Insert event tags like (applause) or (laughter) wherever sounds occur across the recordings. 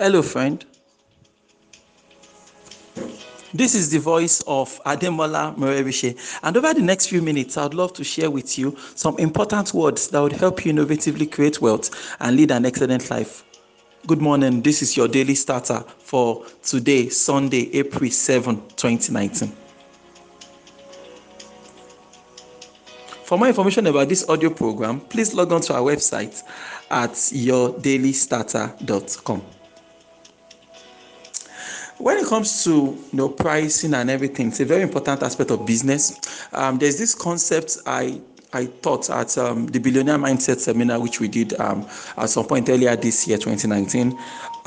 Hello, friend. This is the voice of Ademola Morebise. And over the next few minutes, I'd love to share with you some important words that would help you innovatively create wealth and lead an excellent life. Good morning. This is your daily starter for today, Sunday, April 7, 2019. For more information about this audio program, please log on to our website at yourdailystarter.com. When it comes to you know pricing and everything, it's a very important aspect of business. Um, there's this concept I I taught at um, the Billionaire Mindset Seminar, which we did um, at some point earlier this year, 2019.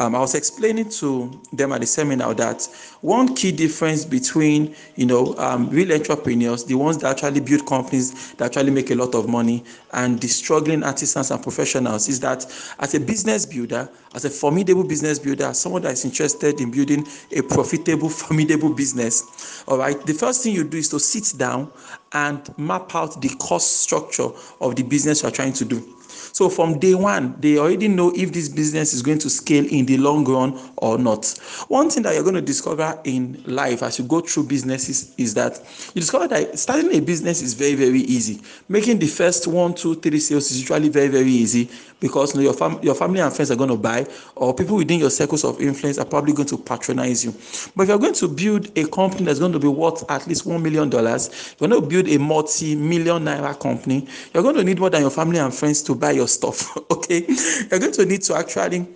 Um, I was explaining to them at the seminar that one key difference between, you know, um, real entrepreneurs, the ones that actually build companies that actually make a lot of money, and the struggling artisans and professionals is that as a business builder, as a formidable business builder, someone that is interested in building a profitable, formidable business, all right, the first thing you do is to sit down and map out the cost structure of the business you're trying to do. So from day one, they already know if this business is going to scale in the long run or not. One thing that you're going to discover in life as you go through businesses is that you discover that starting a business is very, very easy. Making the first one, two, three sales is usually very, very easy because you know, your, fam- your family and friends are going to buy, or people within your circles of influence are probably going to patronize you. But if you're going to build a company that's going to be worth at least $1 million, you're going to build a multi million naira company, you're going to need more than your family and friends to buy your stuff. (laughs) okay, you're going to need to actually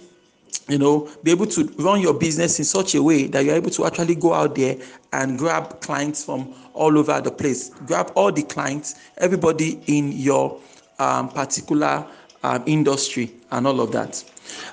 you know be able to run your business in such a way that you're able to actually go out there and grab clients from all over the place grab all the clients everybody in your um, particular um, industry and all of that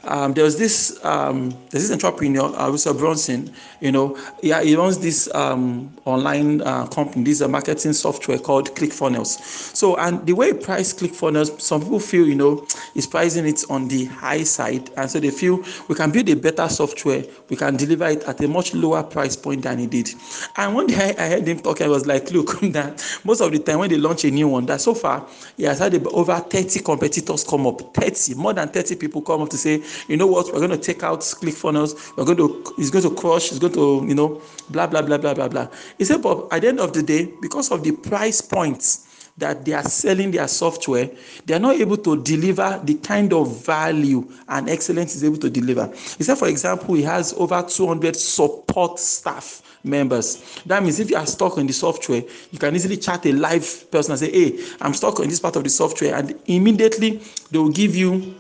um, there was this um, there's this entrepreneur, uh, Russell Brunson. You know, yeah, he runs this um, online uh, company, this uh, marketing software called ClickFunnels. So, and the way he price ClickFunnels, some people feel you know is pricing it on the high side, and so they feel we can build a better software, we can deliver it at a much lower price point than he did. And one day I, I heard him talking, I was like, look, (laughs) that most of the time when they launch a new one, that so far he has had over 30 competitors come up, 30, more than 30 people come up to say, you know what, we're going to take out ClickFunnels, we're going to, it's going to crush, it's going to, you know, blah, blah, blah, blah, blah, blah. He said, but at the end of the day, because of the price points that they are selling their software, they are not able to deliver the kind of value and excellence is able to deliver. He said, for example, he has over 200 support staff members. That means if you are stuck on the software, you can easily chat a live person and say, Hey, I'm stuck on this part of the software, and immediately they will give you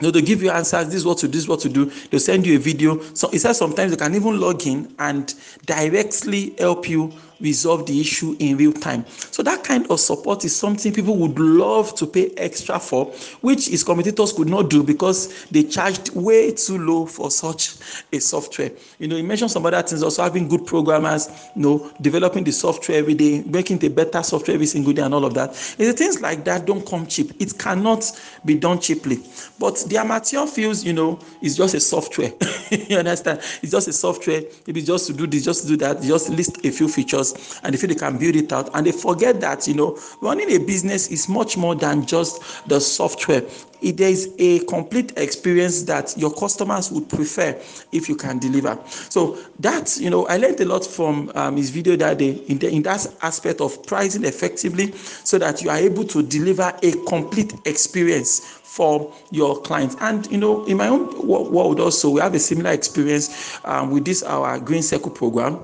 you know, they give you answers. This is what to do. This is what to do. They'll send you a video. So it says sometimes they can even log in and directly help you resolve the issue in real time. So that kind of support is something people would love to pay extra for, which his competitors could not do because they charged way too low for such a software. You know, you mentioned some other things, also having good programmers, you know, developing the software every day, making the better software every single day, and all of that. And things like that don't come cheap. It cannot be done cheaply. But the amateur feels, you know, it's just a software. (laughs) you understand? It's just a software. Maybe just to do this, just to do that, just list a few features and they feel they can build it out. And they forget that you know running a business is much more than just the software. It, is a complete experience that your customers would prefer if you can deliver. So that you know i learned a lot from um, his video that day in, the, in that aspect of pricing effectively so that you are able to deliver a complete experience for your clients. And you know, in my own world also, we have a similar experience um, with this our Green Circle program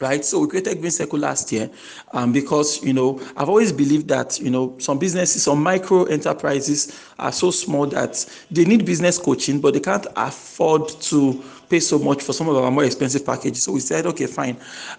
right? So we created green circle last year um, because you know i've always believed that you know some businesses some micro enterprises are so small that they need business coaching but they can't afford to pay so much for some of our more expensive packages. So we said okay fine.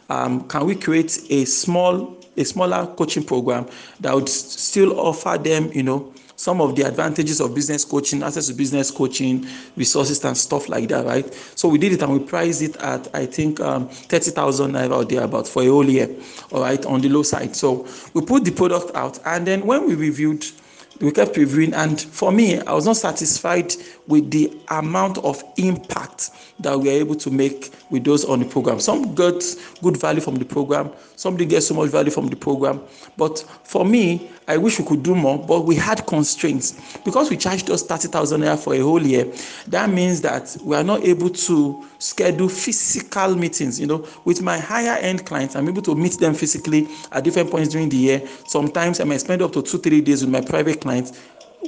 Um, can we create a small a smaller coaching program that would still offer them you know some of the advantages of business coaching, access to business coaching, resources and stuff like that, right? So we did it and we priced it at I think um, thirty thousand naira or thereabout for a whole year, all right, on the low side. So we put the product out, and then when we reviewed we kept reviewing, and for me, I was not satisfied with the amount of impact that we are able to make with those on the program. Some got good value from the program, some didn't get so much value from the program. But for me, I wish we could do more, but we had constraints because we charged us 30,000 naira for a whole year. That means that we are not able to schedule physical meetings. You know, with my higher end clients, I'm able to meet them physically at different points during the year. Sometimes I may spend up to two, three days with my private clients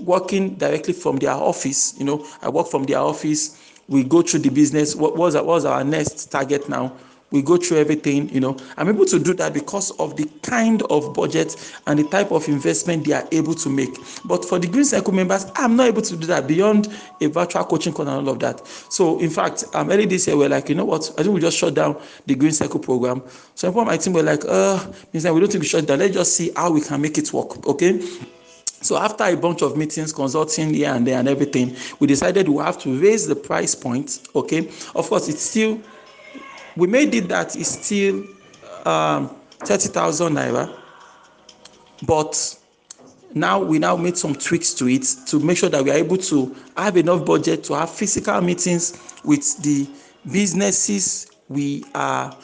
working directly from their office. You know, I work from their office. We go through the business. What was what was our next target now? We go through everything. You know, I'm able to do that because of the kind of budget and the type of investment they are able to make. But for the Green Circle members, I'm not able to do that beyond a virtual coaching call and all of that. So, in fact, um, early this year, we're like, you know what? I think we just shut down the Green Circle program. So, of my team were like, uh, we don't think we shut down. Let's just see how we can make it work. Okay. So after a bunch of meetings, consulting here and there and everything, we decided we have to raise the price point. Okay, of course, it's still we made it that it's still um, thirty thousand naira, but now we now made some tweaks to it to make sure that we are able to have enough budget to have physical meetings with the businesses we are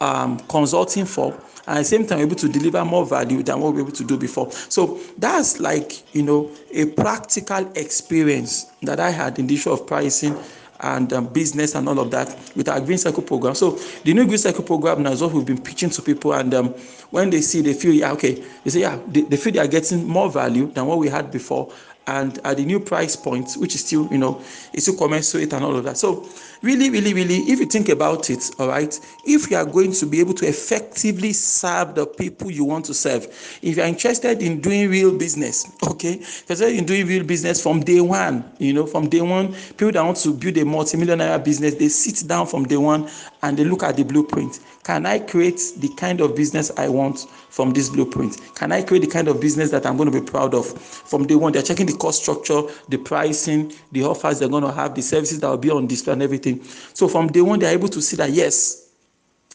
um, consulting for and at the same time able to deliver more value than what we were able to do before. So that's like you know a practical experience that i had in the issue of pricing and um, business and all of that with our green circle program. So the new green circle program now is what we've been pitching to people and um, when they see they feel yeah okay they say yeah they, they feel they are getting more value than what we had before and at the new price point, which is still, you know, it's still commensurate and all of that. So, really, really, really, if you think about it, all right, if you are going to be able to effectively serve the people you want to serve, if you're interested in doing real business, okay, interested in doing real business from day one, you know, from day one, people that want to build a multi-millionaire business, they sit down from day one and they look at the blueprint. Can I create the kind of business I want from this blueprint? Can I create the kind of business that I'm going to be proud of from day one? They're checking the cost structure, the pricing, the offers they're going to have, the services that will be on display, and everything. So from day one, they're able to see that yes,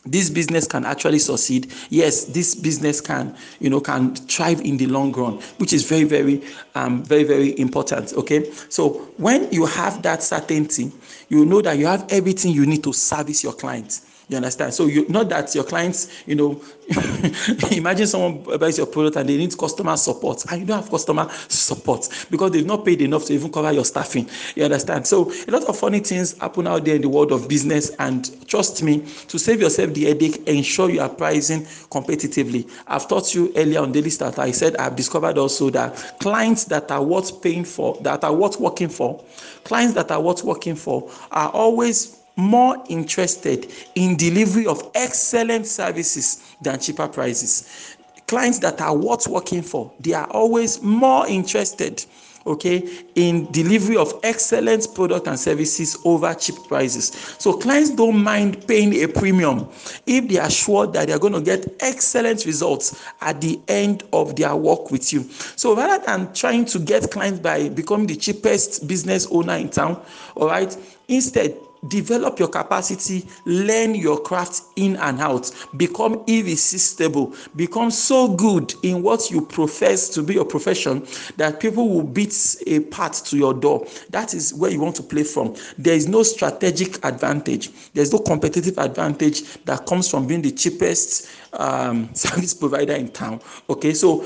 this business can actually succeed yes this business can you know can thrive in the long run which is very very um very very important okay so when you have that certainty you know that you have everything you need to service your clients you understand? So you not that your clients, you know, (laughs) imagine someone buys your product and they need customer support, and you don't have customer support because they've not paid enough to even cover your staffing. You understand? So a lot of funny things happen out there in the world of business, and trust me, to save yourself the headache, ensure you are pricing competitively. I've taught you earlier on Daily Starter. I said I've discovered also that clients that are worth paying for, that are worth working for, clients that are worth working for, are always more interested in delivery of excellent services than cheaper prices. Clients that are worth working for they are always more interested okay in delivery of excellent product and services over cheap prices. So clients don't mind paying a premium if they are sure that they are going to get excellent results at the end of their work with you. So rather than trying to get clients by becoming the cheapest business owner in town all right instead develop your capacity learn your craft in and out. Become irresistible. Become so good in what you profess to be your profession that people will beat a path to your door. That is where you want to play from. There is no strategic advantage. There's no competitive advantage that comes from being the cheapest um, (laughs) service provider in town. Okay so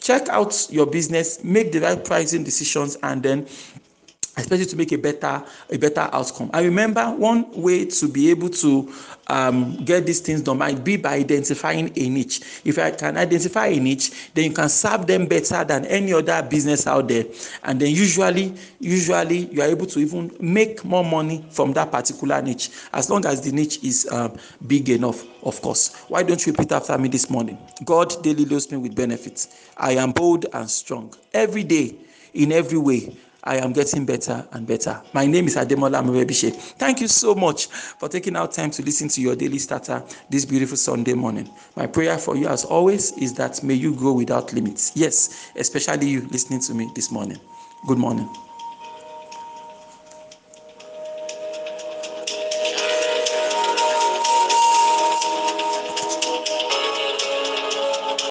check out your business make the right pricing decisions and then especially to make a better a better outcome. I remember one way to be able to um, get these things done might be by identifying a niche. If i can identify a niche then you can serve them better than any other business out there. And then usually usually you are able to even make more money from that particular niche. As long as the niche is um, big enough of course. Why don't you repeat after me this morning? God daily loads me with benefits. I am bold and strong. Every day in every way I am getting better and better. My name is Ademola Morebise. Thank you so much for taking out time to listen to your daily starter this beautiful Sunday morning. My prayer for you, as always, is that may you grow without limits. Yes, especially you listening to me this morning. Good morning.